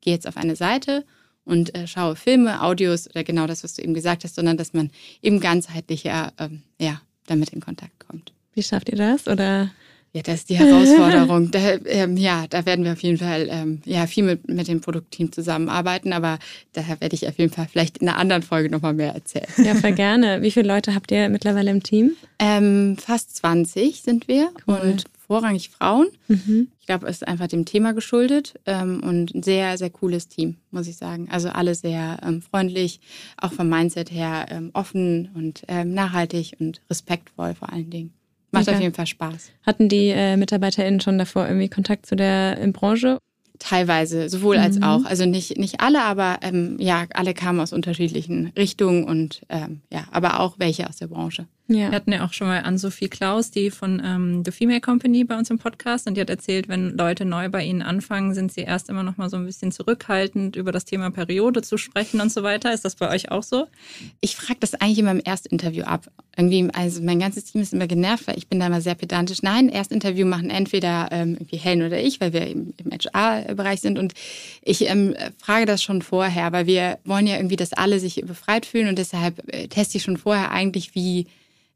gehe jetzt auf eine Seite und äh, schaue Filme, Audios oder genau das, was du eben gesagt hast, sondern dass man eben ganzheitlicher ähm, ja, damit in Kontakt kommt. Wie schafft ihr das? Oder ja, das ist die <laughs> Herausforderung. da, ähm, ja, da werden wir auf jeden Fall ähm, ja, viel mit, mit dem Produktteam zusammenarbeiten, aber daher werde ich auf jeden Fall vielleicht in einer anderen Folge nochmal mehr erzählen. Ja, voll gerne. Wie viele Leute habt ihr mittlerweile im Team? Ähm, fast 20 sind wir cool. und vorrangig Frauen. Mhm. Ich glaube, es ist einfach dem Thema geschuldet ähm, und ein sehr, sehr cooles Team, muss ich sagen. Also alle sehr ähm, freundlich, auch vom Mindset her ähm, offen und nachhaltig und respektvoll vor allen Dingen. Macht okay. auf jeden Fall Spaß. Hatten die äh, MitarbeiterInnen schon davor irgendwie Kontakt zu der in Branche? Teilweise, sowohl mhm. als auch. Also nicht, nicht alle, aber ähm, ja, alle kamen aus unterschiedlichen Richtungen und ähm, ja, aber auch welche aus der Branche. Ja. Wir hatten ja auch schon mal Ann-Sophie Klaus, die von ähm, The Female Company bei uns im Podcast und die hat erzählt, wenn Leute neu bei ihnen anfangen, sind sie erst immer noch mal so ein bisschen zurückhaltend, über das Thema Periode zu sprechen und so weiter. Ist das bei euch auch so? Ich frage das eigentlich immer im Erstinterview ab. Irgendwie, also mein ganzes Team ist immer genervt, weil ich bin da immer sehr pedantisch. Nein, Erstinterview machen entweder ähm, irgendwie Helen oder ich, weil wir im, im HR-Bereich sind und ich ähm, frage das schon vorher, weil wir wollen ja irgendwie, dass alle sich befreit fühlen und deshalb äh, teste ich schon vorher eigentlich, wie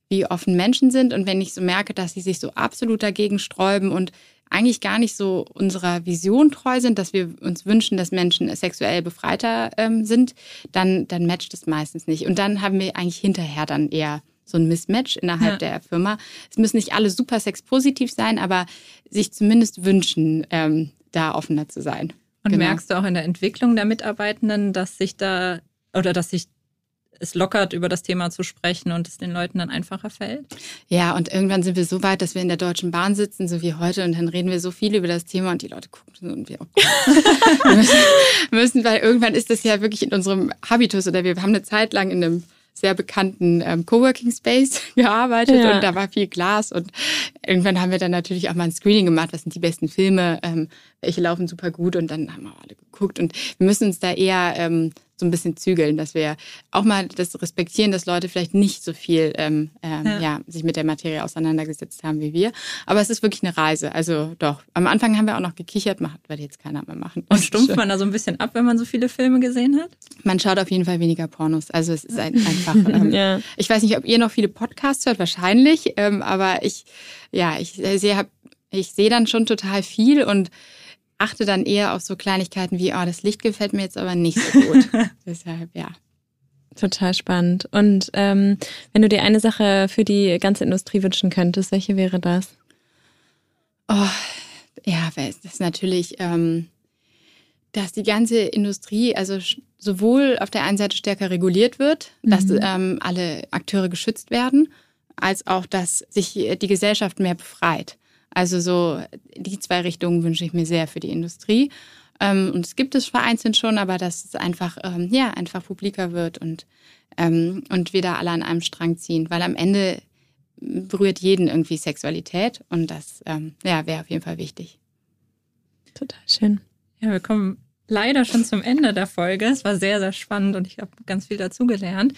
wie offen Menschen sind. Und wenn ich so merke, dass sie sich so absolut dagegen sträuben und eigentlich gar nicht so unserer Vision treu sind, dass wir uns wünschen, dass Menschen sexuell befreiter ähm, sind, dann, dann matcht es meistens nicht. Und dann haben wir eigentlich hinterher dann eher so ein Mismatch innerhalb ja. der Firma. Es müssen nicht alle super sexpositiv sein, aber sich zumindest wünschen, ähm, da offener zu sein. Und genau. merkst du auch in der Entwicklung der Mitarbeitenden, dass sich da oder dass sich es lockert, über das Thema zu sprechen und es den Leuten dann einfacher fällt? Ja, und irgendwann sind wir so weit, dass wir in der Deutschen Bahn sitzen, so wie heute, und dann reden wir so viel über das Thema und die Leute gucken und wir, okay. <laughs> wir müssen, müssen, weil irgendwann ist das ja wirklich in unserem Habitus oder wir haben eine Zeit lang in einem sehr bekannten ähm, Coworking Space <laughs> gearbeitet ja. und da war viel Glas und irgendwann haben wir dann natürlich auch mal ein Screening gemacht, was sind die besten Filme, ähm, welche laufen super gut und dann haben wir alle geguckt und wir müssen uns da eher ähm, so ein bisschen zügeln, dass wir auch mal das respektieren, dass Leute vielleicht nicht so viel ähm, ähm, ja. ja. sich mit der Materie auseinandergesetzt haben wie wir. Aber es ist wirklich eine Reise. Also doch. Am Anfang haben wir auch noch gekichert, macht wird jetzt keiner mehr machen. Und stumpft man da so ein bisschen ab, wenn man so viele Filme gesehen hat? Man schaut auf jeden Fall weniger Pornos. Also es ist ein, einfach. <laughs> Ähm, ja. Ich weiß nicht, ob ihr noch viele Podcasts hört, wahrscheinlich. Ähm, aber ich, ja, ich sehe, ich sehe dann schon total viel und achte dann eher auf so Kleinigkeiten wie, oh, das Licht gefällt mir jetzt aber nicht so gut. <laughs> Deshalb, ja. Total spannend. Und ähm, wenn du dir eine Sache für die ganze Industrie wünschen könntest, welche wäre das? Oh, ja, das ist natürlich, ähm, dass die ganze Industrie, also sowohl auf der einen Seite stärker reguliert wird, mhm. dass ähm, alle Akteure geschützt werden, als auch, dass sich die Gesellschaft mehr befreit. Also so die zwei Richtungen wünsche ich mir sehr für die Industrie. Ähm, und es gibt es vereinzelt schon, aber dass es einfach, ähm, ja, einfach publiker wird und, ähm, und wir da alle an einem Strang ziehen. Weil am Ende berührt jeden irgendwie Sexualität und das ähm, ja, wäre auf jeden Fall wichtig. Total schön. Ja, wir kommen leider schon zum Ende der Folge. Es war sehr, sehr spannend und ich habe ganz viel dazugelernt.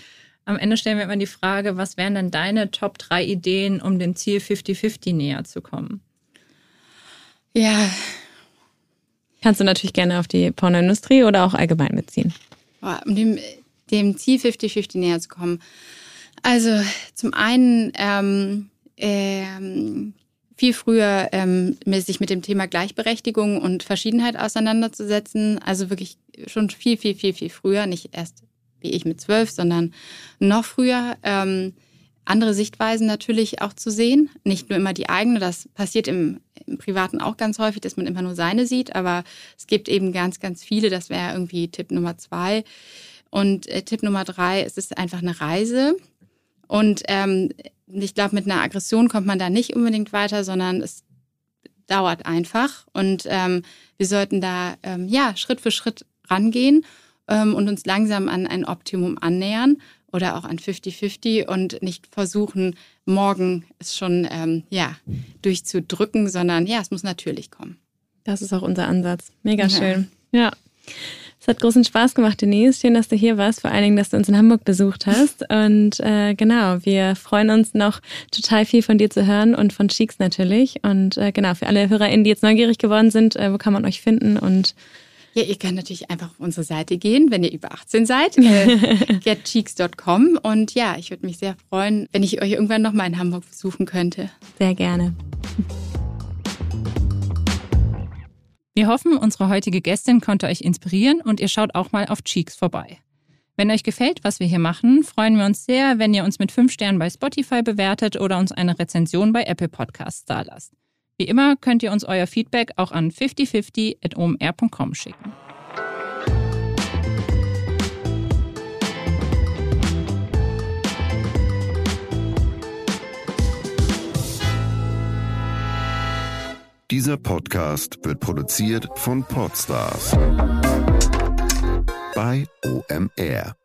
Am Ende stellen wir immer die Frage, was wären denn deine Top 3 Ideen, um dem Ziel 50-50 näher zu kommen? Ja. Kannst du natürlich gerne auf die Pornoindustrie oder auch allgemein beziehen. Um dem, dem Ziel 50-50 näher zu kommen. Also zum einen ähm, ähm, viel früher ähm, sich mit dem Thema Gleichberechtigung und Verschiedenheit auseinanderzusetzen. Also wirklich schon viel, viel, viel, viel früher, nicht erst wie ich mit zwölf, sondern noch früher. Ähm, andere Sichtweisen natürlich auch zu sehen, nicht nur immer die eigene. Das passiert im, im, Privaten auch ganz häufig, dass man immer nur seine sieht, aber es gibt eben ganz, ganz viele. Das wäre irgendwie Tipp Nummer zwei. Und äh, Tipp Nummer drei, es ist einfach eine Reise. Und ähm, ich glaube, mit einer Aggression kommt man da nicht unbedingt weiter, sondern es dauert einfach. Und ähm, wir sollten da ähm, ja Schritt für Schritt rangehen ähm, und uns langsam an ein Optimum annähern oder auch an 50-50 und nicht versuchen, morgen es schon ähm, ja, durchzudrücken, sondern ja, es muss natürlich kommen. Das ist auch unser Ansatz. Mega ja. schön. Ja. Es hat großen Spaß gemacht, Denise. Schön, dass du hier warst. Vor allen Dingen, dass du uns in Hamburg besucht hast. Und äh, genau, wir freuen uns noch total viel von dir zu hören und von Cheeks natürlich. Und äh, genau, für alle HörerInnen, die jetzt neugierig geworden sind, äh, wo kann man euch finden und ja, ihr könnt natürlich einfach auf unsere Seite gehen, wenn ihr über 18 seid, äh, <laughs> getcheeks.com. Und ja, ich würde mich sehr freuen, wenn ich euch irgendwann nochmal in Hamburg besuchen könnte. Sehr gerne. Wir hoffen, unsere heutige Gästin konnte euch inspirieren und ihr schaut auch mal auf Cheeks vorbei. Wenn euch gefällt, was wir hier machen, freuen wir uns sehr, wenn ihr uns mit 5 Sternen bei Spotify bewertet oder uns eine Rezension bei Apple Podcasts dalasst. Wie immer könnt ihr uns euer Feedback auch an 5050.omr.com schicken. Dieser Podcast wird produziert von Podstars bei OMR.